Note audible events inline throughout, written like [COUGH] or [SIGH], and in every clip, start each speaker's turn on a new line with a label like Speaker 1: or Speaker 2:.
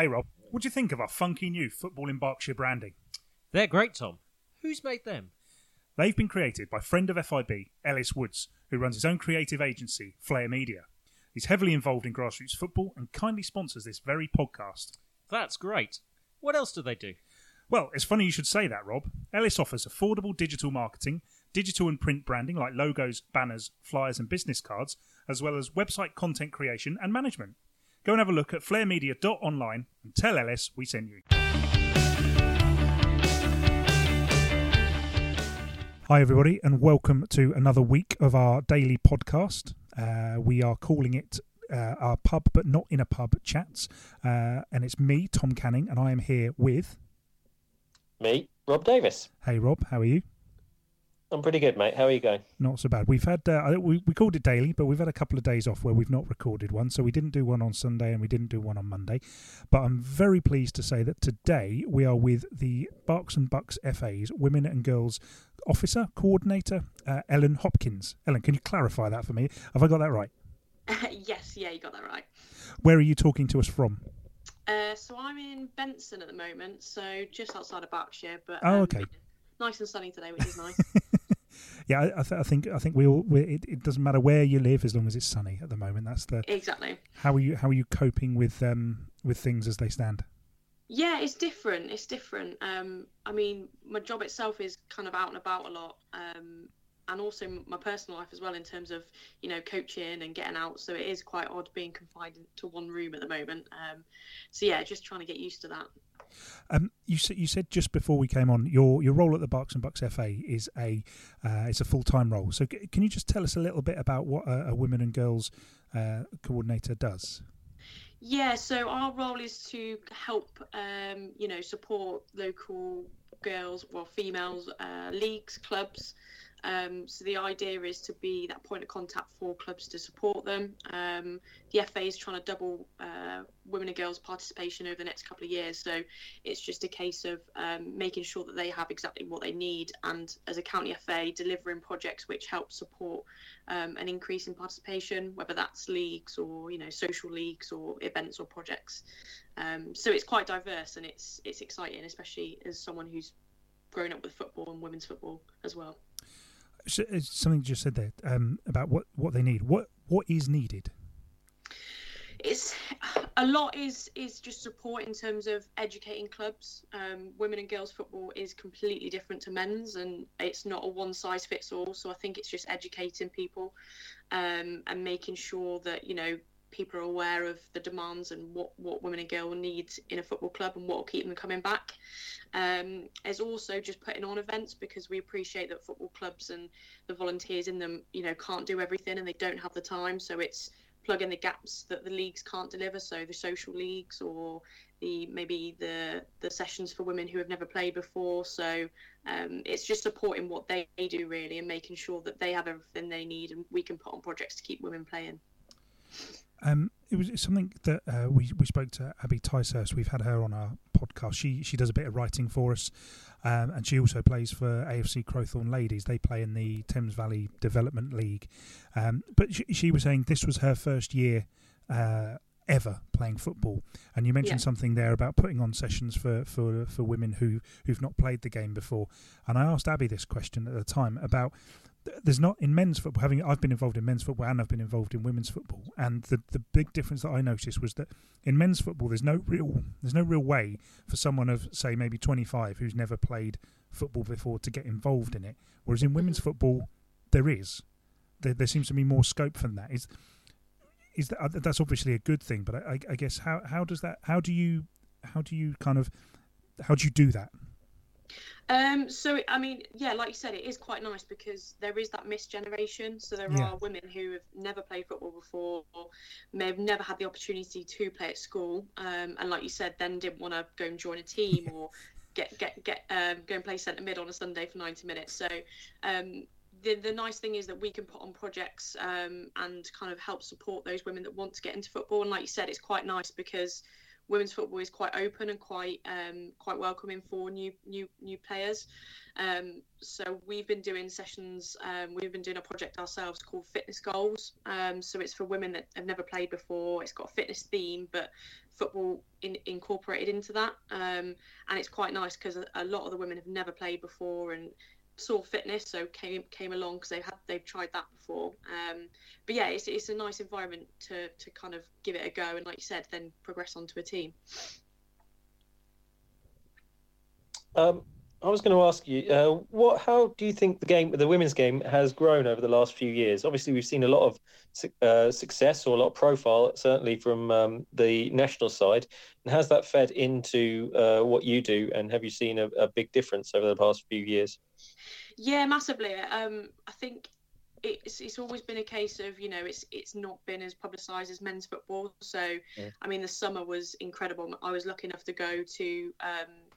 Speaker 1: Hey Rob, what do you think of our funky new Football in Berkshire branding?
Speaker 2: They're great, Tom. Who's made them?
Speaker 1: They've been created by friend of FIB, Ellis Woods, who runs his own creative agency, Flair Media. He's heavily involved in grassroots football and kindly sponsors this very podcast.
Speaker 2: That's great. What else do they do?
Speaker 1: Well, it's funny you should say that, Rob. Ellis offers affordable digital marketing, digital and print branding like logos, banners, flyers, and business cards, as well as website content creation and management. Go and have a look at flairmedia.online and tell Ellis we sent you. Hi, everybody, and welcome to another week of our daily podcast. Uh, we are calling it uh, our pub, but not in a pub chats. Uh, and it's me, Tom Canning, and I am here with.
Speaker 3: Me, Rob Davis.
Speaker 1: Hey, Rob, how are you?
Speaker 3: I'm pretty good, mate. How are you going?
Speaker 1: Not so bad. We've had uh, we we called it daily, but we've had a couple of days off where we've not recorded one. So we didn't do one on Sunday and we didn't do one on Monday. But I'm very pleased to say that today we are with the Berks and Bucks FA's Women and Girls Officer Coordinator uh, Ellen Hopkins. Ellen, can you clarify that for me? Have I got that right? [LAUGHS]
Speaker 4: yes, yeah, you got that right.
Speaker 1: Where are you talking to us from?
Speaker 4: Uh, so I'm in Benson at the moment, so just outside of Berkshire. But
Speaker 1: oh,
Speaker 4: um,
Speaker 1: okay.
Speaker 4: Nice and sunny today, which is nice. [LAUGHS]
Speaker 1: yeah, I, th- I, think I think we all we, it, it, doesn't matter where you live as long as it's sunny at the moment. That's the
Speaker 4: exactly.
Speaker 1: How are you How are you coping with um with things as they stand?
Speaker 4: Yeah, it's different. It's different. Um, I mean, my job itself is kind of out and about a lot. Um, and also my personal life as well in terms of you know coaching and getting out so it is quite odd being confined to one room at the moment um, so yeah just trying to get used to that
Speaker 1: um, you said you said just before we came on your your role at the Berks and Bucks FA is a uh, it's a full time role. So can you just tell us a little bit about what a, a women and girls uh, coordinator does?
Speaker 4: Yeah, so our role is to help um, you know support local girls or well, females uh, leagues clubs um, so the idea is to be that point of contact for clubs to support them. Um, the FA is trying to double uh, women and girls participation over the next couple of years. So it's just a case of um, making sure that they have exactly what they need, and as a county FA, delivering projects which help support um, an increase in participation, whether that's leagues or you know social leagues or events or projects. Um, so it's quite diverse and it's it's exciting, especially as someone who's grown up with football and women's football as well
Speaker 1: something you just said there um, about what, what they need. What what is needed?
Speaker 4: It's a lot is is just support in terms of educating clubs. Um, women and girls football is completely different to men's, and it's not a one size fits all. So I think it's just educating people um, and making sure that you know people are aware of the demands and what, what women and girls need in a football club and what will keep them coming back. Um, also just putting on events because we appreciate that football clubs and the volunteers in them, you know, can't do everything and they don't have the time. So it's plugging the gaps that the leagues can't deliver. So the social leagues or the maybe the the sessions for women who have never played before. So um, it's just supporting what they do really and making sure that they have everything they need and we can put on projects to keep women playing.
Speaker 1: Um, it was something that uh, we we spoke to Abby Ticehurst. We've had her on our podcast. She she does a bit of writing for us, um, and she also plays for AFC Crowthorne Ladies. They play in the Thames Valley Development League. Um, but she, she, was saying this was her first year. Uh, ever playing football. And you mentioned yeah. something there about putting on sessions for, for, for women who, who've not played the game before. And I asked Abby this question at the time about there's not in men's football having I've been involved in men's football and I've been involved in women's football and the the big difference that I noticed was that in men's football there's no real there's no real way for someone of say maybe 25 who's never played football before to get involved in it whereas in women's football there is. There, there seems to be more scope for that. Is is that uh, that's obviously a good thing but I, I guess how how does that how do you how do you kind of how do you do that
Speaker 4: um, so I mean, yeah, like you said, it is quite nice because there is that missed generation. So there yeah. are women who have never played football before, or may have never had the opportunity to play at school, um, and like you said, then didn't want to go and join a team or get get get um, go and play centre mid on a Sunday for ninety minutes. So um, the, the nice thing is that we can put on projects um, and kind of help support those women that want to get into football. And like you said, it's quite nice because women's football is quite open and quite um, quite welcoming for new new new players. Um, so we've been doing sessions. Um, we've been doing a project ourselves called Fitness Goals. Um, so it's for women that have never played before. It's got a fitness theme, but football in, incorporated into that. Um, and it's quite nice because a, a lot of the women have never played before and saw fitness, so came came along because they had they've tried that before. Um, but yeah, it's it's a nice environment to to kind of give it a go, and like you said, then progress onto a team.
Speaker 3: Um, I was going to ask you, uh, what? How do you think the game, the women's game, has grown over the last few years? Obviously, we've seen a lot of uh, success or a lot of profile, certainly from um, the national side. And has that fed into uh, what you do? And have you seen a, a, big difference over the past few years?
Speaker 4: Yeah, massively. Um, I think it's it's always been a case of you know it's it's not been as publicised as men's football. So, yeah. I mean, the summer was incredible. I was lucky enough to go to. Um,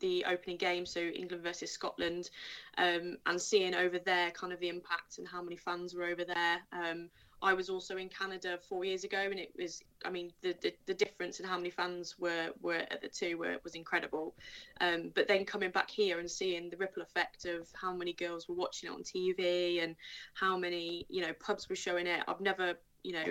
Speaker 4: the opening game, so England versus Scotland, um, and seeing over there kind of the impact and how many fans were over there. Um, I was also in Canada four years ago, and it was, I mean, the the, the difference in how many fans were were at the two were, was incredible. Um, but then coming back here and seeing the ripple effect of how many girls were watching it on TV and how many you know pubs were showing it. I've never, you know,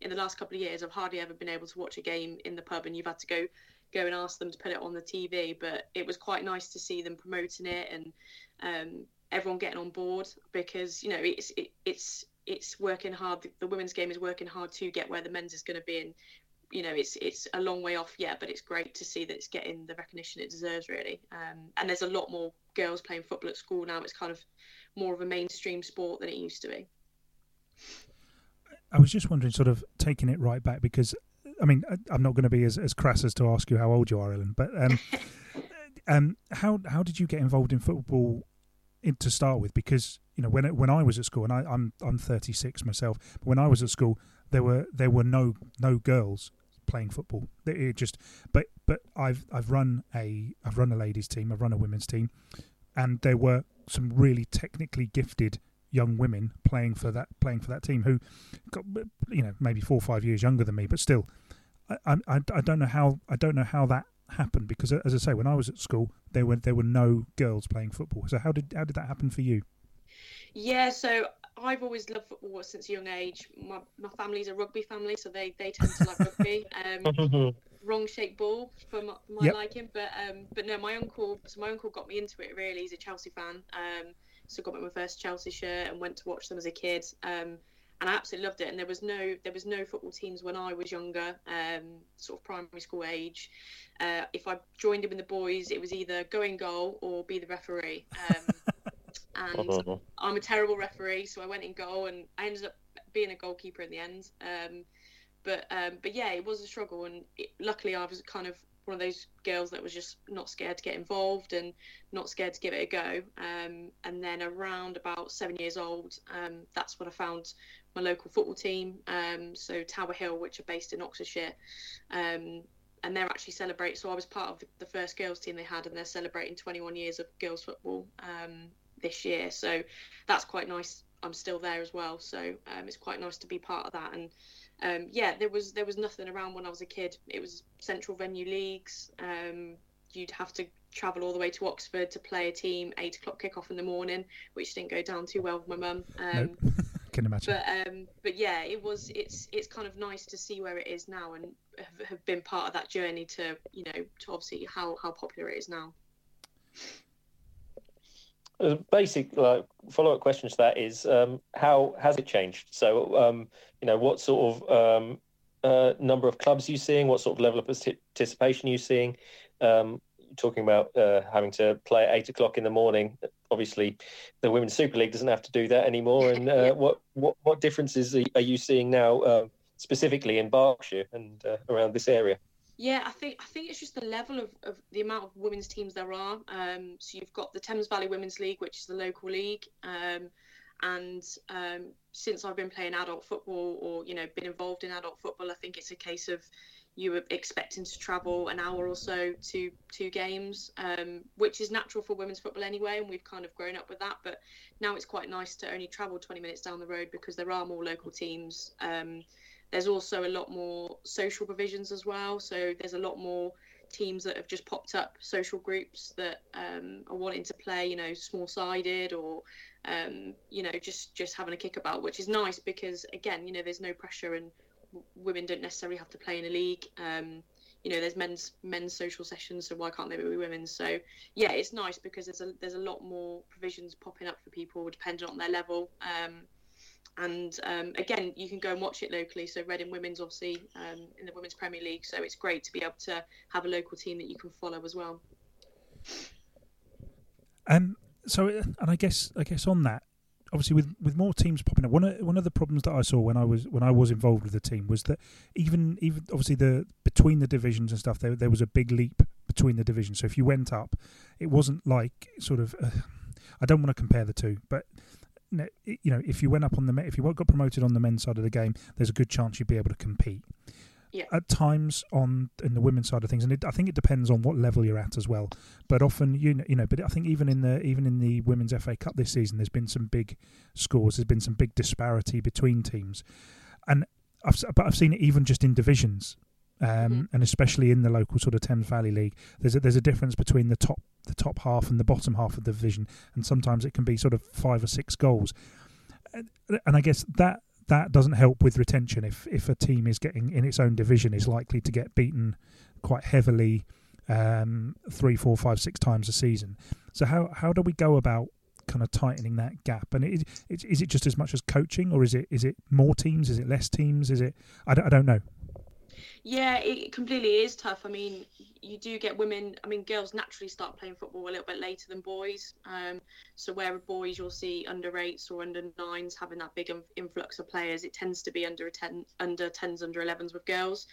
Speaker 4: in the last couple of years, I've hardly ever been able to watch a game in the pub, and you've had to go go and ask them to put it on the TV. But it was quite nice to see them promoting it and um, everyone getting on board because you know it's it, it's it's working hard. The, the, women's game is working hard to get where the men's is going to be, and you know it's it's a long way off yet, but it's great to see that it's getting the recognition it deserves really. Um, and there's a lot more girls playing football at school now. It's kind of more of a mainstream sport than it used to be.
Speaker 1: I was just wondering, sort of taking it right back because I mean, I'm not going to be as, as crass as to ask you how old you are, Ellen, but um, [LAUGHS] um, how how did you get involved in football in, to start with? Because you know, when when I was at school, and I, I'm I'm 36 myself, but when I was at school, there were there were no no girls playing football. It just, but but I've I've run a I've run a ladies team, I've run a women's team, and there were some really technically gifted young women playing for that playing for that team who got you know maybe four or five years younger than me, but still, I I, I don't know how I don't know how that happened because as I say, when I was at school, there were there were no girls playing football. So how did how did that happen for you?
Speaker 4: Yeah, so I've always loved football since a young age. My my family's a rugby family, so they they tend to like rugby. [LAUGHS] Um, wrong shaped ball for my, my yep. liking, but um, but no, my uncle. So my uncle got me into it. Really, he's a Chelsea fan. Um, so got me my first Chelsea shirt and went to watch them as a kid. Um, and I absolutely loved it. And there was no there was no football teams when I was younger, um, sort of primary school age. Uh, if I joined in with the boys, it was either go in goal or be the referee. Um, [LAUGHS] and I'm a terrible referee, so I went in goal and I ended up being a goalkeeper in the end. Um, but um, but yeah, it was a struggle, and it, luckily I was kind of one of those girls that was just not scared to get involved and not scared to give it a go. Um, and then around about seven years old, um, that's when I found my local football team. Um, so Tower Hill, which are based in Oxfordshire. Um, and they're actually celebrating. So I was part of the, first girls team they had, and they're celebrating 21 years of girls football um, this year. So that's quite nice. I'm still there as well, so um, it's quite nice to be part of that. And um, yeah, there was there was nothing around when I was a kid. It was central venue leagues. Um, you'd have to travel all the way to Oxford to play a team eight o'clock kickoff in the morning, which didn't go down too well with my mum. Um,
Speaker 1: nope. [LAUGHS] Can imagine.
Speaker 4: But um, but yeah, it was. It's it's kind of nice to see where it is now and have, have been part of that journey to you know to obviously how how popular it is now.
Speaker 3: A basic like, follow-up question to that is um, how has it changed? So, um, you know, what sort of um, uh, number of clubs are you seeing? What sort of level of participation are you seeing? Um, talking about uh, having to play at eight o'clock in the morning. Obviously, the Women's Super League doesn't have to do that anymore. And uh, yeah. what, what what differences are you seeing now, uh, specifically in Berkshire and uh, around this area?
Speaker 4: Yeah, I think I think it's just the level of, of the amount of women's teams there are. Um, so you've got the Thames Valley Women's League, which is the local league, um, and um, since I've been playing adult football or you know been involved in adult football, I think it's a case of you were expecting to travel an hour or so to two games, um, which is natural for women's football anyway, and we've kind of grown up with that. But now it's quite nice to only travel 20 minutes down the road because there are more local teams. Um, there's also a lot more social provisions as well. So there's a lot more teams that have just popped up, social groups that um, are wanting to play, you know, small sided or um, you know, just just having a kick about, which is nice because again, you know, there's no pressure and women don't necessarily have to play in a league. Um, you know, there's men's men's social sessions, so why can't they be women? So yeah, it's nice because there's a there's a lot more provisions popping up for people depending on their level. Um, and um, again, you can go and watch it locally. So Reading Women's obviously um, in the Women's Premier League, so it's great to be able to have a local team that you can follow as well.
Speaker 1: Um. So, and I guess I guess on that, obviously with, with more teams popping up, one of one of the problems that I saw when I was when I was involved with the team was that even even obviously the between the divisions and stuff, there there was a big leap between the divisions. So if you went up, it wasn't like sort of. Uh, I don't want to compare the two, but you know, if you went up on the if you got promoted on the men's side of the game, there's a good chance you'd be able to compete.
Speaker 4: Yeah.
Speaker 1: At times on in the women's side of things, and it, I think it depends on what level you're at as well. But often, you know, you know, but I think even in the even in the women's FA Cup this season, there's been some big scores. There's been some big disparity between teams, and I've but I've seen it even just in divisions. Um, mm-hmm. and especially in the local sort of Thames Valley League, there's a, there's a difference between the top the top half and the bottom half of the division, and sometimes it can be sort of five or six goals. And, and I guess that that doesn't help with retention if if a team is getting in its own division is likely to get beaten quite heavily um, three, four, five, six times a season. So how how do we go about kind of tightening that gap? And it, it, is it just as much as coaching, or is it is it more teams? Is it less teams? Is it I don't, I don't know.
Speaker 4: Yeah, it completely is tough. I mean, you do get women. I mean, girls naturally start playing football a little bit later than boys. Um, so where boys you'll see under eights or under nines having that big influx of players, it tends to be under ten, under tens, under elevens with girls.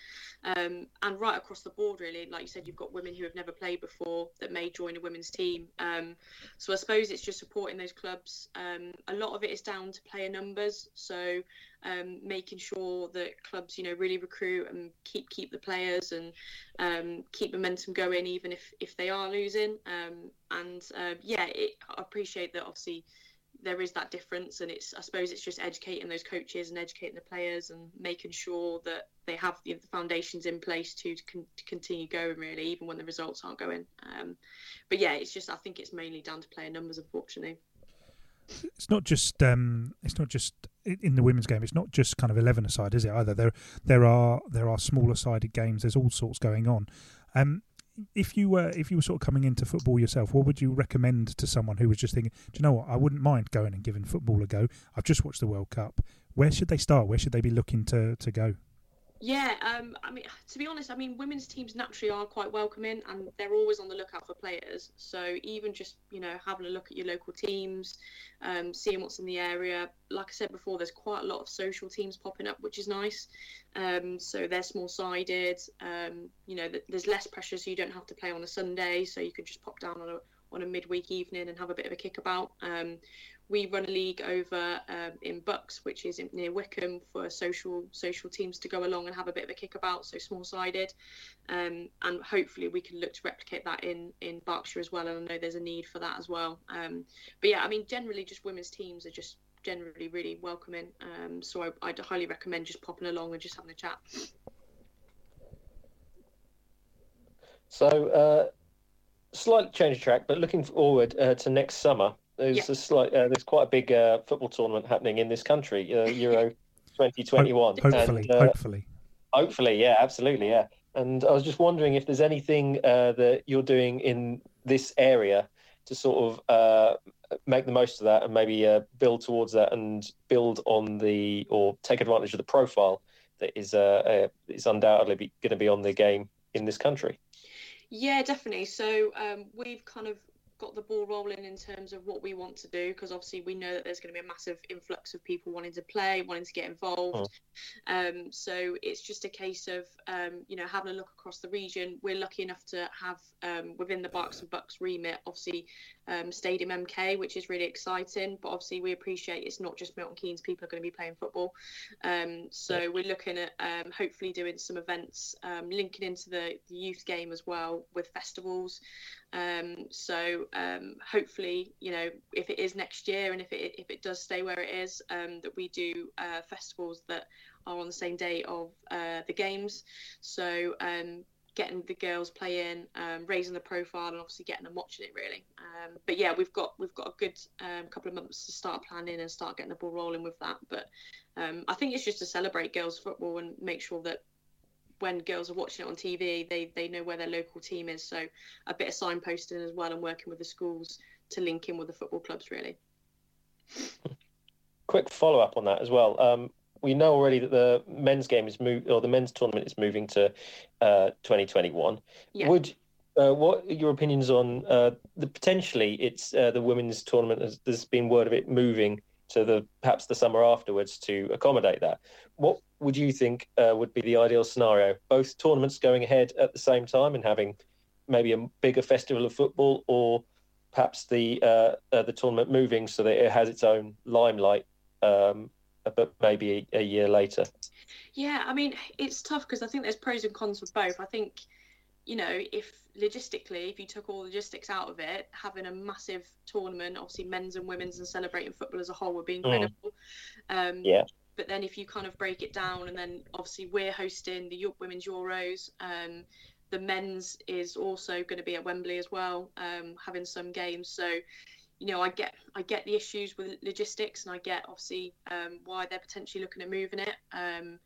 Speaker 4: Um, and right across the board, really, like you said, you've got women who have never played before that may join a women's team. Um, so I suppose it's just supporting those clubs. Um, a lot of it is down to player numbers. So um, making sure that clubs, you know, really recruit and keep keep the players and um, keep momentum going, even if if they are losing. Um, and uh, yeah, it, I appreciate that. Obviously, there is that difference, and it's I suppose it's just educating those coaches and educating the players and making sure that they have the, the foundations in place to, con- to, continue going, really, even when the results aren't going. Um, but yeah, it's just I think it's mainly down to player numbers, unfortunately
Speaker 1: it's not just um, it's not just in the women's game. It's not just kind of eleven aside, is it? Either there there are there are smaller sided games. There's all sorts going on. Um, if you were if you were sort of coming into football yourself, what would you recommend to someone who was just thinking, do you know what? I wouldn't mind going and giving football a go. I've just watched the World Cup. Where should they start? Where should they be looking to to go?
Speaker 4: Yeah, um, I mean, to be honest, I mean, women's teams naturally are quite welcoming, and they're always on the lookout for players. So even just you know having a look at your local teams, um, seeing what's in the area. Like I said before, there's quite a lot of social teams popping up, which is nice. Um, so they're small-sided. Um, you know, there's less pressure, so you don't have to play on a Sunday. So you can just pop down on a on a midweek evening and have a bit of a kickabout. Um, we run a league over um, in Bucks, which is in, near Wycombe, for social social teams to go along and have a bit of a kickabout, so small sided, um, and hopefully we can look to replicate that in in Berkshire as well. And I know there's a need for that as well. Um, but yeah, I mean, generally, just women's teams are just generally really welcoming. Um, so I, I'd highly recommend just popping along and just having a chat.
Speaker 3: So, uh, slight change of track, but looking forward uh, to next summer. There's yeah. a slight, uh, there's quite a big uh, football tournament happening in this country, uh, [LAUGHS] Euro 2021.
Speaker 1: hopefully, and, uh, hopefully,
Speaker 3: hopefully, yeah, absolutely, yeah. And I was just wondering if there's anything uh, that you're doing in this area to sort of uh, make the most of that and maybe build towards that and build on the or take advantage of the profile that is is undoubtedly going to be on the game in this country.
Speaker 4: Yeah, definitely. So um, we've kind of got the ball rolling in terms of what we want to do because obviously we know that there's going to be a massive influx of people wanting to play wanting to get involved oh. um, so it's just a case of um, you know having a look across the region we're lucky enough to have um, within the Berks and Bucks remit obviously um, Stadium MK which is really exciting but obviously we appreciate it's not just Milton Keynes people are going to be playing football um, so yeah. we're looking at um, hopefully doing some events linking into the, the youth game as well with festivals um, so um, hopefully, you know, if it is next year and if it if it does stay where it is, um, that we do uh, festivals that are on the same day of uh, the games. So um, getting the girls playing, um, raising the profile, and obviously getting them watching it really. Um, but yeah, we've got we've got a good um, couple of months to start planning and start getting the ball rolling with that. But I think it's just to celebrate girls football and make sure that when girls are watching it on TV, they they know where their local team is. So a bit of signposting as well, and working with the schools to link in with the football clubs really.
Speaker 3: Quick follow up on that as well. Um, we know already that the men's game is move or the men's tournament is moving to uh, 2021. Yeah. Would uh, what are your opinions on uh, the potentially it's uh, the women's tournament? Has, there's been word of it moving to the perhaps the summer afterwards to accommodate that. What would you think uh, would be the ideal scenario? Both tournaments going ahead at the same time and having maybe a bigger festival of football, or perhaps the uh, the tournament moving so that it has its own limelight um, but maybe a, a year later.
Speaker 4: Yeah, I mean, it's tough because I think there's pros and cons for both. I think, you know, if logistically, if you took all logistics out of it, having a massive tournament, obviously men's and women's, and celebrating football as a whole would be mm. incredible. Mm. Um,
Speaker 3: yeah.
Speaker 4: But then if you kind of break it down, and then obviously we're hosting the Women's Euros. Um, the men's is also going to be at Wembley as well, um, having some games. So you know, I get I get the issues with logistics, and I get obviously um, why they're potentially looking at moving it. Um,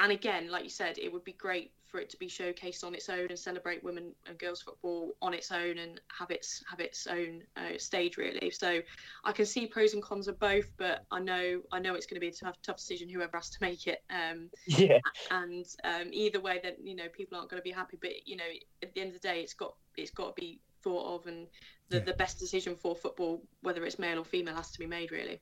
Speaker 4: and again, like you said, it would be great for it to be showcased on its own and celebrate women and girls football on its own and have its have its own uh, stage really. So I can see pros and cons of both, but I know I know it's going to be a tough tough decision whoever has to make it. Um,
Speaker 3: yeah.
Speaker 4: And um, either way, that you know people aren't going to be happy, but you know at the end of the day, it's got it's got to be thought of and the, yeah. the best decision for football, whether it's male or female, has to be made really.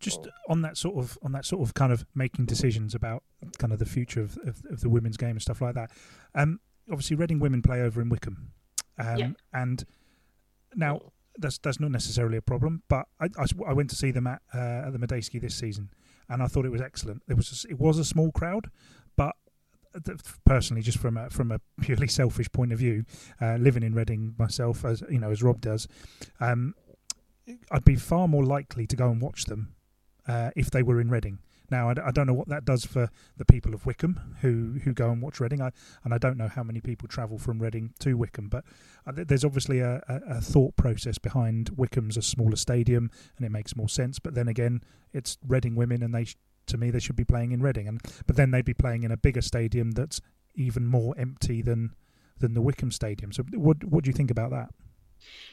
Speaker 1: Just on that sort of on that sort of kind of making decisions about kind of the future of, of, of the women's game and stuff like that. Um, obviously, Reading women play over in Wycombe, um, yeah. and now that's that's not necessarily a problem. But I, I, I went to see them at uh, at the Madejski this season, and I thought it was excellent. It was a, it was a small crowd, but personally, just from a, from a [LAUGHS] purely selfish point of view, uh, living in Reading myself, as you know, as Rob does, um, I'd be far more likely to go and watch them uh, if they were in Reading. Now, I, don't know what that does for the people of Wycombe who, who go and watch Reading, I, and I don't know how many people travel from Reading to Wycombe, but uh, there's obviously a, a, thought process behind Wycombe's a smaller stadium, and it makes more sense. But then again, it's Reading women, and they to me they should be playing in Reading, and but then they'd be playing in a bigger stadium that's even more empty than than the Wycombe Stadium. So what what do you think about that?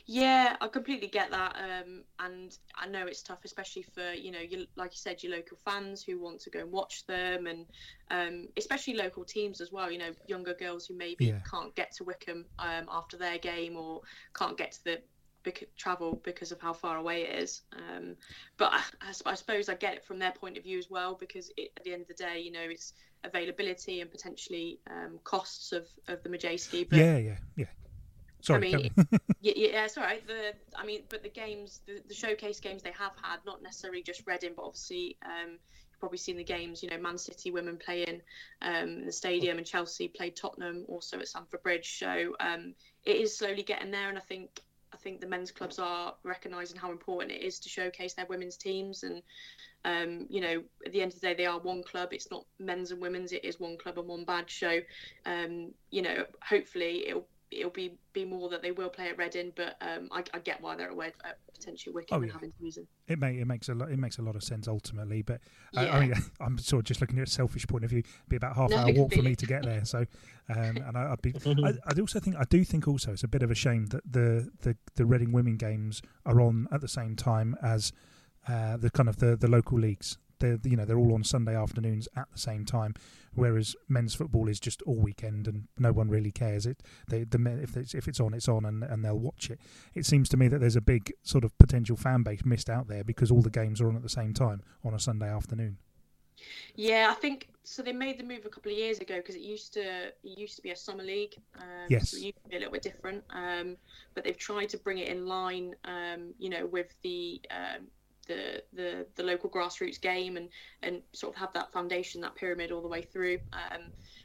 Speaker 4: Yeah, I completely get that, um, and I know it's tough, especially for you know, you, like you said, your local fans who want to go and watch them, and um, especially local teams as well. You know, younger girls who maybe yeah. can't get to Wycombe um, after their game or can't get to the travel because of how far away it is. Um, but I, I, suppose I get it from their point of view as well because it, at the end of the day, you know, it's availability and potentially um, costs of, of the Madejski.
Speaker 1: But, yeah, yeah, yeah. Sorry,
Speaker 4: I mean, [LAUGHS] yeah, yeah, it's all right. The, I mean, but the games, the, the showcase games they have had, not necessarily just Reading, but obviously um, you've probably seen the games. You know, Man City women playing um, in the stadium, and Chelsea played Tottenham also at Stamford Bridge. So um, it is slowly getting there, and I think I think the men's clubs are recognising how important it is to showcase their women's teams. And, um, you know, at the end of the day, they are one club. It's not men's and women's, it is one club and one badge. So, um, you know, hopefully it'll it'll be be more that they will play at Reading, but um, I, I, get why they're away at potentially Wycombe oh, yeah. and having to use them.
Speaker 1: It may it makes a lot it makes a lot of sense ultimately, but uh, yeah. I mean [LAUGHS] I'm sort of just looking at a selfish point of view. It'd be about half no, hour walk for me to get there. So, um, and I, would be. [LAUGHS] I, I also think I do think also it's a bit of a shame that the the the Reading women games are on at the same time as. Uh, the kind of the, the local leagues they're you know they're all on Sunday afternoons at the same time, whereas men's football is just all weekend and no one really cares. It they the if it's if it's on it's on and, and they'll watch it. It seems to me that there's a big sort of potential fan base missed out there because all the games are on at the same time on a Sunday afternoon.
Speaker 4: Yeah, I think so. They made the move a couple of years ago because it used to it used to be a summer league. Um,
Speaker 1: yes,
Speaker 4: so it used to be a little bit different. Um, but they've tried to bring it in line, um, you know, with the um, the, the the local grassroots game and and sort of have that foundation, that pyramid all the way through, um,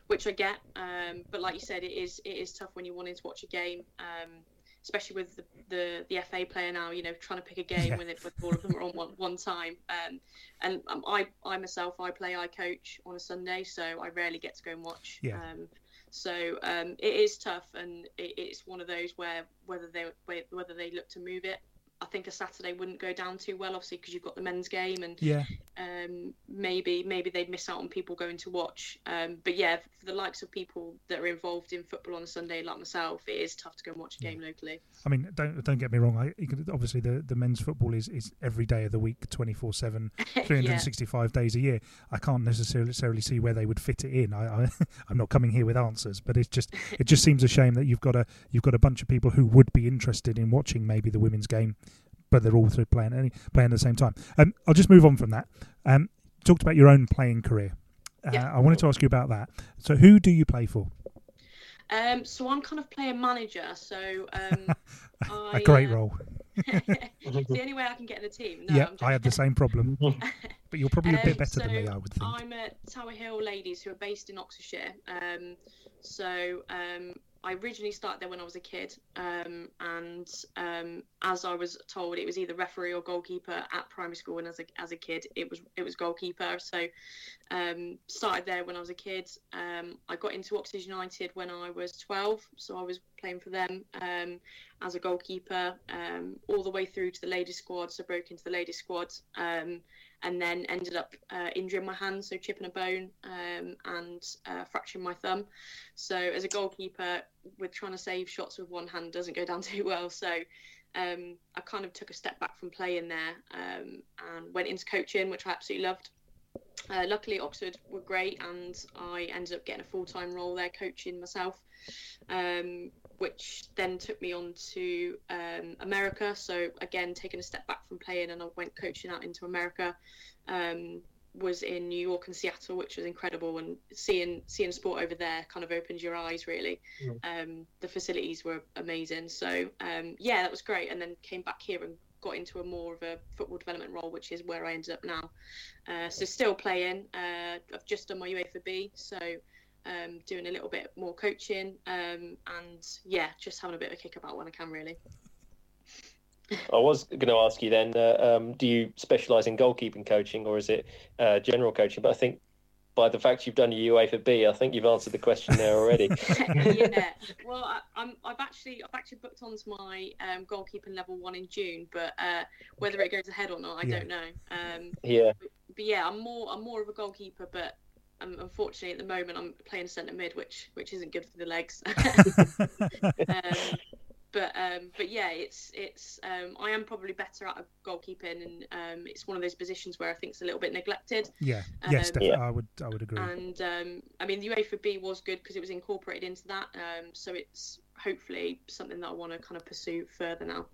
Speaker 4: which I get. Um, but like you said, it is it is tough when you're wanting to watch a game. Um, especially with the, the, the FA player now, you know, trying to pick a game
Speaker 1: Yeah.
Speaker 4: when, all of them are on one, one time. Um, and um, I, I myself, I play, I coach on a Sunday, so I rarely get to go and watch.
Speaker 1: Yeah.
Speaker 4: Um, so um, it is tough, and it, it's one of those where whether they whether they look to move it, I think a Saturday wouldn't go down too well, obviously because you've got the men's game, and
Speaker 1: Yeah,
Speaker 4: um, maybe maybe they'd miss out on people going to watch. Um, but yeah, for the likes of people that are involved in football on a Sunday, like myself, it is tough to go and watch a game locally.
Speaker 1: I mean, don't don't get me wrong. I obviously the, the men's football is, is every day of the week, 24 7 [LAUGHS]
Speaker 4: yeah,
Speaker 1: 365 days a year. I can't necessarily necessarily see where they would fit it in. I, I [LAUGHS] I'm not coming here with answers, but it's just it just [LAUGHS] seems a shame that you've got a you've got a bunch of people who would be interested in watching maybe the women's game, but they're all through playing any playing at the same time. Um, I'll just move on from that. Um, talked about your own playing career. Uh,
Speaker 4: Yeah.
Speaker 1: I wanted to ask you about that. So, who do you play for?
Speaker 4: Um, so I'm kind of playing manager. So um, [LAUGHS] I,
Speaker 1: a great
Speaker 4: uh,
Speaker 1: role. [LAUGHS]
Speaker 4: it's the only way I can get in the team. No,
Speaker 1: yeah,
Speaker 4: I'm
Speaker 1: had the same problem, [LAUGHS] but you're probably a bit
Speaker 4: Um,
Speaker 1: better than me, I would think.
Speaker 4: I'm at Tower Hill Ladies, who are based in Oxfordshire. Um, so um, I originally started there when I was a kid, um, and um, as I was told, it was either referee or goalkeeper at primary school. And as a as a kid, it was it was goalkeeper. So um, started there when I was a kid. Um, I got into Oxford United when I was 12, so I was playing for them um, as a goalkeeper um, all the way through to the ladies squad. So broke into the ladies squad. And then ended up uh, injuring my hand, so chipping a bone um, and uh, fracturing my thumb. So as a goalkeeper, with trying to save shots with one hand doesn't go down [LAUGHS] too well. So um, I kind of took a step back from playing there um, and went into coaching, which I absolutely loved. Uh, luckily, Oxford were great, and I ended up getting a full time role there coaching myself, um, which then took me on to um, America. So, again, taking a step back from playing, and I went coaching out into America. Um, was in New York and Seattle, which was incredible, and seeing seeing sport over there kind of opens your eyes. Really, um, the facilities were amazing. So um, yeah, that was great. And then came back here and got into a more of a football development role, which is where I ended up now. Uh, so still playing. Uh, I've just done my UEFA B, so um, doing a little bit more coaching, um, and yeah, just having a bit of a kick about when I can. Really.
Speaker 3: I was going to ask you then, uh, um, do you specialise in goalkeeping coaching or is it uh, general coaching? But I think by the fact you've done your UEFA B, I think you've answered the question there already. [LAUGHS] [LAUGHS]
Speaker 4: yeah. Well, I, I'm. I've actually. I've actually booked onto my um, goalkeeping level one in June, but uh, whether it goes ahead or not, I
Speaker 1: Yeah.
Speaker 4: don't know. Um,
Speaker 3: yeah.
Speaker 4: but yeah, I'm more. I'm more of a goalkeeper, but. Um, unfortunately, at the moment, I'm playing centre mid, which which isn't good for the legs. [LAUGHS] um, but um, but yeah, it's it's um, I am probably better at goalkeeping, and um, it's one of those positions where I think it's a little bit neglected.
Speaker 1: yeah, yes,
Speaker 4: Um,
Speaker 1: definitely.
Speaker 3: Yeah.
Speaker 1: I would, I would agree.
Speaker 4: And um, I mean, the UEFA B was good because it was incorporated into that. Um, so it's hopefully something that I want to kind of pursue further now.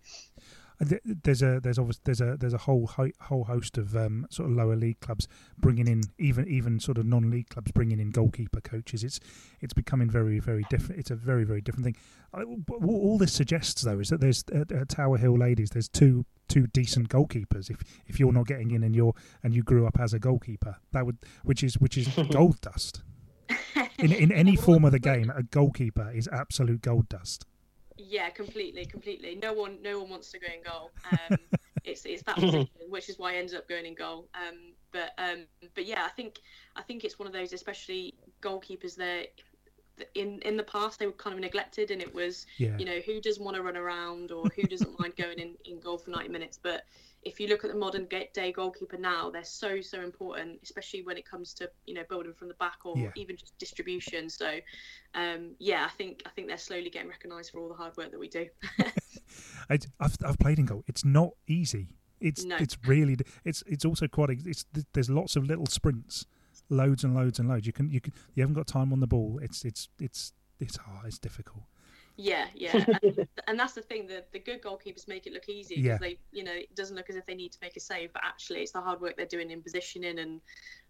Speaker 1: There's a there's obviously there's a there's a whole whole host of um, sort of lower league clubs bringing in even even sort of non-league clubs bringing in goalkeeper coaches. It's it's becoming very very different. It's a very very different thing. I, all this suggests though is that there's at, at Tower Hill Ladies there's two two decent goalkeepers. If if you're not getting in and you're and you grew up as a goalkeeper, that would which is which is [LAUGHS] gold dust. In in any form of the game, a goalkeeper is absolute gold dust.
Speaker 4: Yeah, completely, completely. No one, no one wants to go in goal. Um, [LAUGHS] it's it's that position, which is why I ended up going in goal. Um, but um, but yeah, I think I think it's one of those, especially goalkeepers. That in in the past they were kind of neglected, and it was
Speaker 1: Yeah.
Speaker 4: you know who doesn't want to run around or who doesn't [LAUGHS] mind going in in goal for ninety minutes. But if you look at the modern day goalkeeper now, they're so so important, especially when it comes to you know building from the back or
Speaker 1: Yeah.
Speaker 4: even just distribution. So um, yeah, I think I think they're slowly getting recognised for all the hard work that we do. [LAUGHS]
Speaker 1: I, I've I've played in goal. It's not easy. It's
Speaker 4: No.
Speaker 1: it's really it's it's also quite it's there's lots of little sprints, loads and loads and loads. You can you can you haven't got time on the ball. It's it's it's it's hard. It's difficult.
Speaker 4: Yeah, yeah, [LAUGHS] and, and that's the thing. The the good goalkeepers make it look easy because
Speaker 1: Yeah.
Speaker 4: they, you know, it doesn't look as if they need to make a save, but actually it's the hard work they're doing in positioning and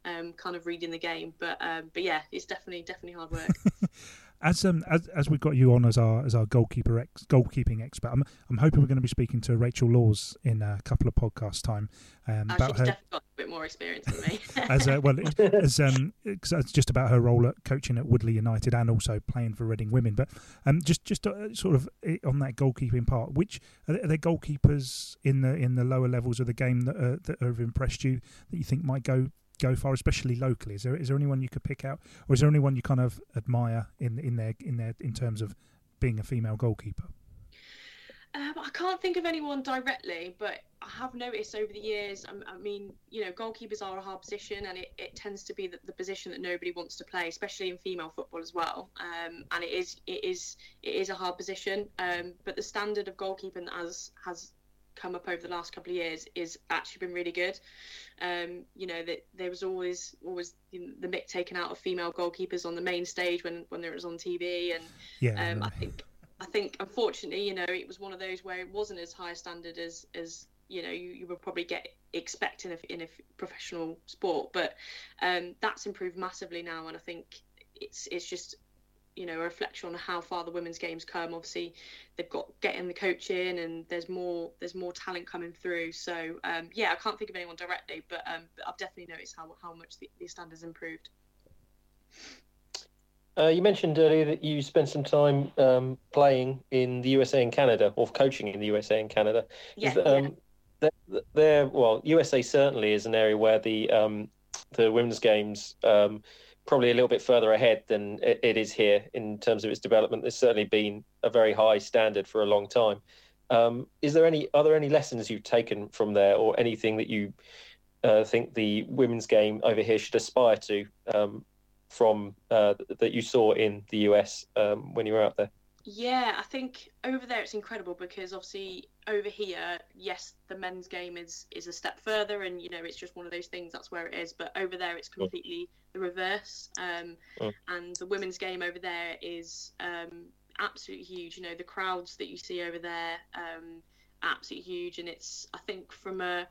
Speaker 4: um, kind of reading the game. But um, but yeah, it's definitely definitely hard work. [LAUGHS]
Speaker 1: as um as, as we've got you on as our as our goalkeeper ex, goalkeeping expert, I'm I'm hoping we're going to be speaking to Rachel Laws in a couple of podcast time um,
Speaker 4: Uh,
Speaker 1: about
Speaker 4: she's
Speaker 1: her
Speaker 4: definitely got a bit more experience than me. [LAUGHS]
Speaker 1: as uh, well [LAUGHS] as um it's just about her role at coaching at Woodley United and also playing for Reading Women. But um just just uh, sort of uh, on that goalkeeping part, which are there, are there goalkeepers in the in the lower levels of the game that uh, that have impressed you that you think might go go far, especially locally? Is there is there anyone you could pick out, or is there anyone you kind of admire in in their in their in terms of being a female goalkeeper?
Speaker 4: Um, I can't think of anyone directly, but I have noticed over the years. um, I, I mean, you know, goalkeepers are a hard position, and it, it tends to be the, the position that nobody wants to play, especially in female football as well. Um, and it is it is it is a hard position. Um, but the standard of goalkeeping has has come up over the last couple of years is actually been really good. Um, you know that there was always always the mick taken out of female goalkeepers on the main stage when when there was on TV, and
Speaker 1: Yeah,
Speaker 4: um, I think I think unfortunately, you know, it was one of those where it wasn't as high standard as as you know you, you would probably get expect in a, in a professional sport, but um, that's improved massively now, and I think it's it's just you know a reflection on how far the women's games come. Obviously, they've got getting the coaching, and there's more there's more talent coming through. So um, yeah, I can't think of anyone directly, but, um, but I've definitely noticed how how much the, the standards improved.
Speaker 3: Uh, you mentioned earlier that you spent some time um, playing in the USA and Canada, or coaching in the USA and Canada.
Speaker 4: Yeah,
Speaker 3: um, there, there, well, USA certainly is an area where the um, the women's games um, probably a little bit further ahead than it, is here in terms of its development. There's certainly been a very high standard for a long time. Um, is there any are there any lessons you've taken from there, or anything that you uh, think the women's game over here should aspire to um, from uh, that you saw in the US um, when you were out there?
Speaker 4: Yeah, I think over there it's incredible because obviously over here, yes, the men's game is is a step further, and you know it's just one of those things. That's where it is. But over there, it's completely the reverse. Um,
Speaker 3: Mm.
Speaker 4: And the women's game over there is um, absolutely huge. You know, the crowds that you see over there, um, absolutely huge. And it's I think from a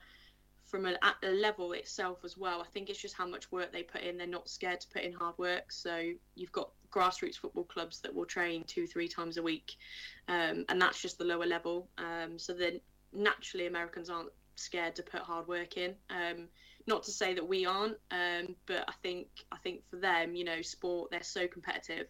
Speaker 4: from a, at the level itself as well. I think it's just how much work they put in. They're not scared to put in hard work. So you've got grassroots football clubs that will train two, three times a week, um, and that's just the lower level. Um, so then naturally, Americans aren't scared to put hard work in. Um, not to say that we aren't, um, but I think I think for them, you know, sport they're so competitive,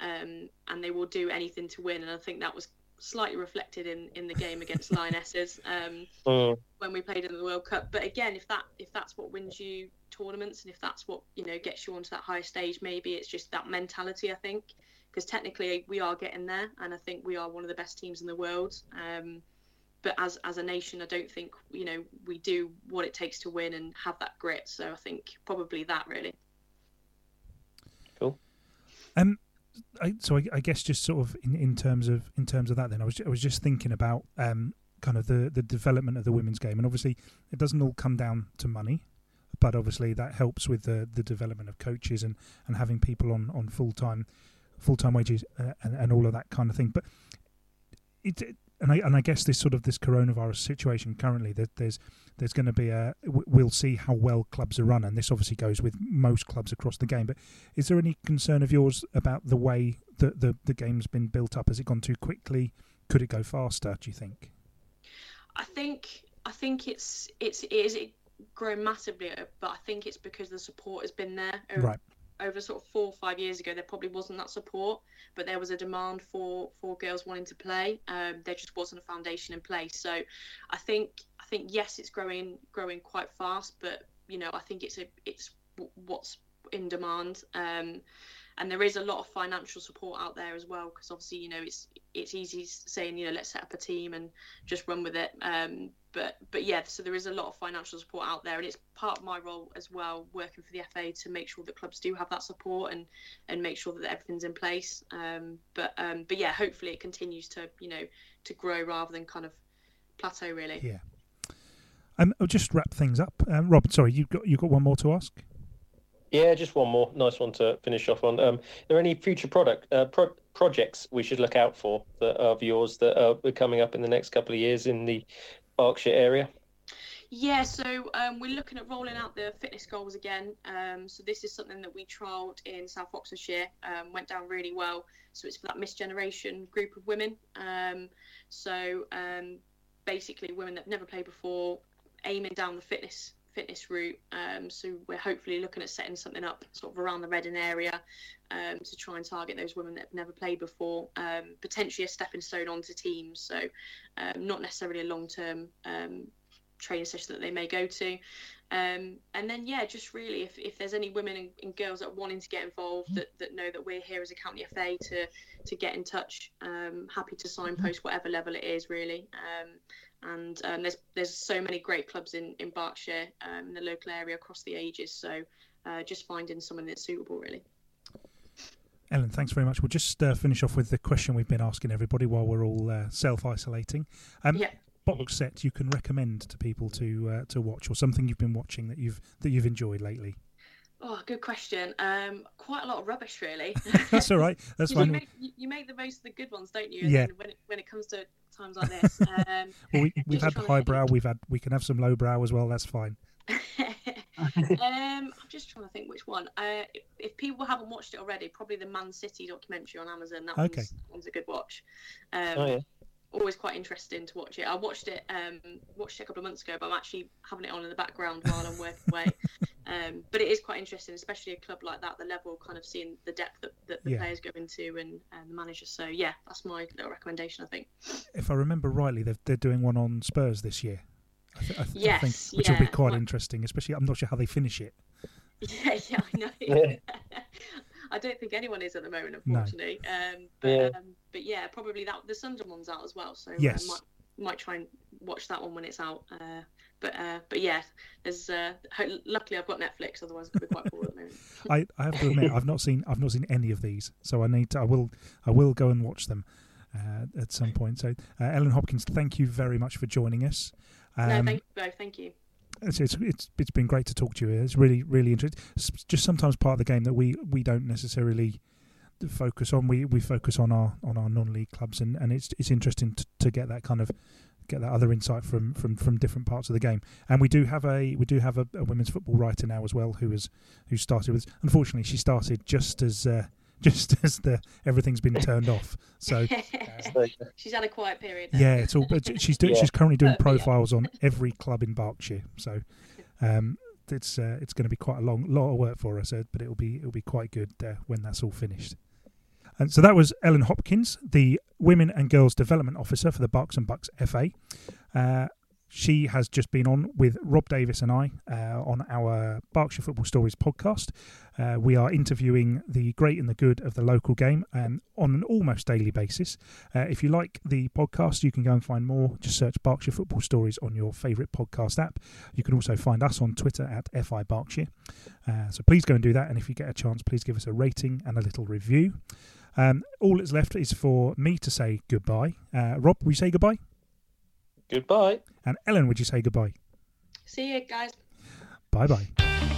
Speaker 4: um, and they will do anything to win. And I think that was slightly reflected in, in the game against [LAUGHS] Lionesses. Um,
Speaker 3: Mm.
Speaker 4: when we played in the World Cup. But again, if that if that's what wins you tournaments and if that's what you know gets you onto that higher stage, maybe it's just that mentality. I think because technically we are getting there, and I think we are one of the best teams in the world. Um, but as as a nation, I don't think you know we do what it takes to win and have that grit. So I think probably that really.
Speaker 1: Cool um, I, so I, I guess just sort of in, in terms of in terms of that, then I was I was just thinking about um kind of the the development of the women's game, and obviously it doesn't all come down to money, but obviously that helps with the the development of coaches and and having people on on full time full time wages uh, and and all of that kind of thing. But it and I and I guess this sort of this coronavirus situation currently that there's there's going to be a we'll see how well clubs are run, and this obviously goes with most clubs across the game. But is there any concern of yours about the way that the the game's been built up? Has it gone too quickly? Could it go faster? Do you think?
Speaker 4: I think I think it's it's it is it grown massively, but I think it's because the support has been there over,
Speaker 1: Right.
Speaker 4: over sort of four or five years ago. There probably wasn't that support, but there was a demand for for girls wanting to play. Um, there just wasn't a foundation in place. So I think I think yes, it's growing growing quite fast, but you know I think it's a it's w- what's in demand. Um, and there is a lot of financial support out there as well because obviously you know it's it's easy saying you know let's set up a team and just run with it um, but but yeah so there is a lot of financial support out there and it's part of my role as well working for the FA to make sure that clubs do have that support and and make sure that everything's in place um, but um, but yeah hopefully it continues to you know to grow rather than kind of plateau really
Speaker 1: Yeah. Um, I'll just wrap things up. Um, Rob, sorry, you've got you've got one more to ask.
Speaker 3: Yeah, just one more nice one to finish off on. Um, are there any future product uh, pro- projects we should look out for that are of yours that are coming up in the next couple of years in the Berkshire area?
Speaker 4: Yeah, so um, we're looking at rolling out the fitness goals again. Um, so this is something that we trialled in South Oxfordshire, um, went down really well. So it's for that Miss Generation group of women. Um, so um, basically, women that have never played before, aiming down the fitness fitness route. Um, so we're hopefully looking at setting something up sort of around the Reading area um, to try and target those women that have never played before, um, potentially a stepping stone onto teams. So um, not necessarily a long term um, training session that they may go to. Um, and then, yeah, just really, if, if there's any women and, and, girls that are wanting to get involved that, that know that we're here as a county FA to to get in touch, um, happy to signpost whatever level it is, really. Um, and um, there's there's so many great clubs in in Berkshire, um, in the local area across the ages. So uh, just finding someone that's suitable, really.
Speaker 1: Ellen, thanks very much. We'll just uh, finish off with the question we've been asking everybody while we're all uh, self isolating.
Speaker 4: Um, yeah
Speaker 1: box set you can recommend to people to uh, to watch, or something you've been watching that you've that you've enjoyed lately?
Speaker 4: Oh, good question. Um, quite a lot of rubbish, really. [LAUGHS]
Speaker 1: That's all right. That's fine.
Speaker 4: You make, you make, the most of the good ones, don't you?
Speaker 1: And yeah.
Speaker 4: when it, when it comes to times like this, um, [LAUGHS]
Speaker 1: well, we, [LAUGHS] have had highbrow. We've had we can have some lowbrow as well. That's fine.
Speaker 4: um, I'm just trying to think which one. Uh, if, if, people haven't watched it already, probably the Man City documentary on Amazon. That okay. one's, one's a good watch. Um, oh yeah always quite interesting to watch it. I watched it um, watched it a couple of months ago, but I'm actually having it on in the background while I'm working away. [LAUGHS] Um, but it is quite interesting, especially a club like that, the level, kind of seeing the depth that, that the yeah. players go into and, and the managers. So yeah, that's my little recommendation. I think.
Speaker 1: If I remember rightly, they're they're doing one on Spurs this year. I, th- I, th-
Speaker 4: yes,
Speaker 1: I think, which
Speaker 4: yeah.
Speaker 1: will be quite interesting. Especially, I'm not sure how they finish it. [LAUGHS]
Speaker 4: Yeah, yeah, I know. I don't think anyone is at the moment, unfortunately. No. Um, but yeah. Um, but yeah, probably that the Sunderland one's out as well, so
Speaker 1: yes.
Speaker 4: I might might try and watch that one when it's out. Uh, but uh, but yeah, there's uh, luckily I've got Netflix, otherwise I'd be quite bored at the moment. [LAUGHS]
Speaker 1: I, I have to admit I've not seen I've not seen any of these, so I need to I will I will go and watch them uh, at some point. So uh, Ellen Hopkins, thank you very much for joining us.
Speaker 4: Um, no, thank you Thank you.
Speaker 1: It's, it's, it's it's been great to talk to you. It's really really interesting. It's just sometimes part of the game that we we don't necessarily focus on. We we focus on our on our non-league clubs, and, and it's it's interesting to, to get that kind of get that other insight from, from, from different parts of the game. And we do have a we do have a, a women's football writer now as well who has who started with. Unfortunately, she started just as uh, [LAUGHS] just as the everything's been turned off. So [LAUGHS]
Speaker 4: she's had a quiet period.
Speaker 1: Yeah, it's all. But she's doing. Yeah. She's currently doing profiles on every club in Berkshire. So. Um, it's uh, it's going to be quite a long lot of work for us, uh, but it'll be it'll be quite good uh, when that's all finished. And so that was Ellen Hopkins, the Women and Girls Development Officer for the Berks and Bucks FA. Uh, she has just been on with Rob Davis and I uh, on our Berkshire Football Stories podcast. Uh, we are interviewing the great and the good of the local game um, on an almost daily basis. Uh, if you like the podcast, you can go and find more. Just search Berkshire Football Stories on your favourite podcast app. You can also find us on Twitter at FI Berkshire. Uh, so please go and do that. And if you get a chance, please give us a rating and a little review. Um, all that's left is for me to say goodbye. Uh, Rob, will you say goodbye?
Speaker 3: Goodbye.
Speaker 1: And Ellen, would you say goodbye?
Speaker 4: See you guys.
Speaker 1: Bye bye.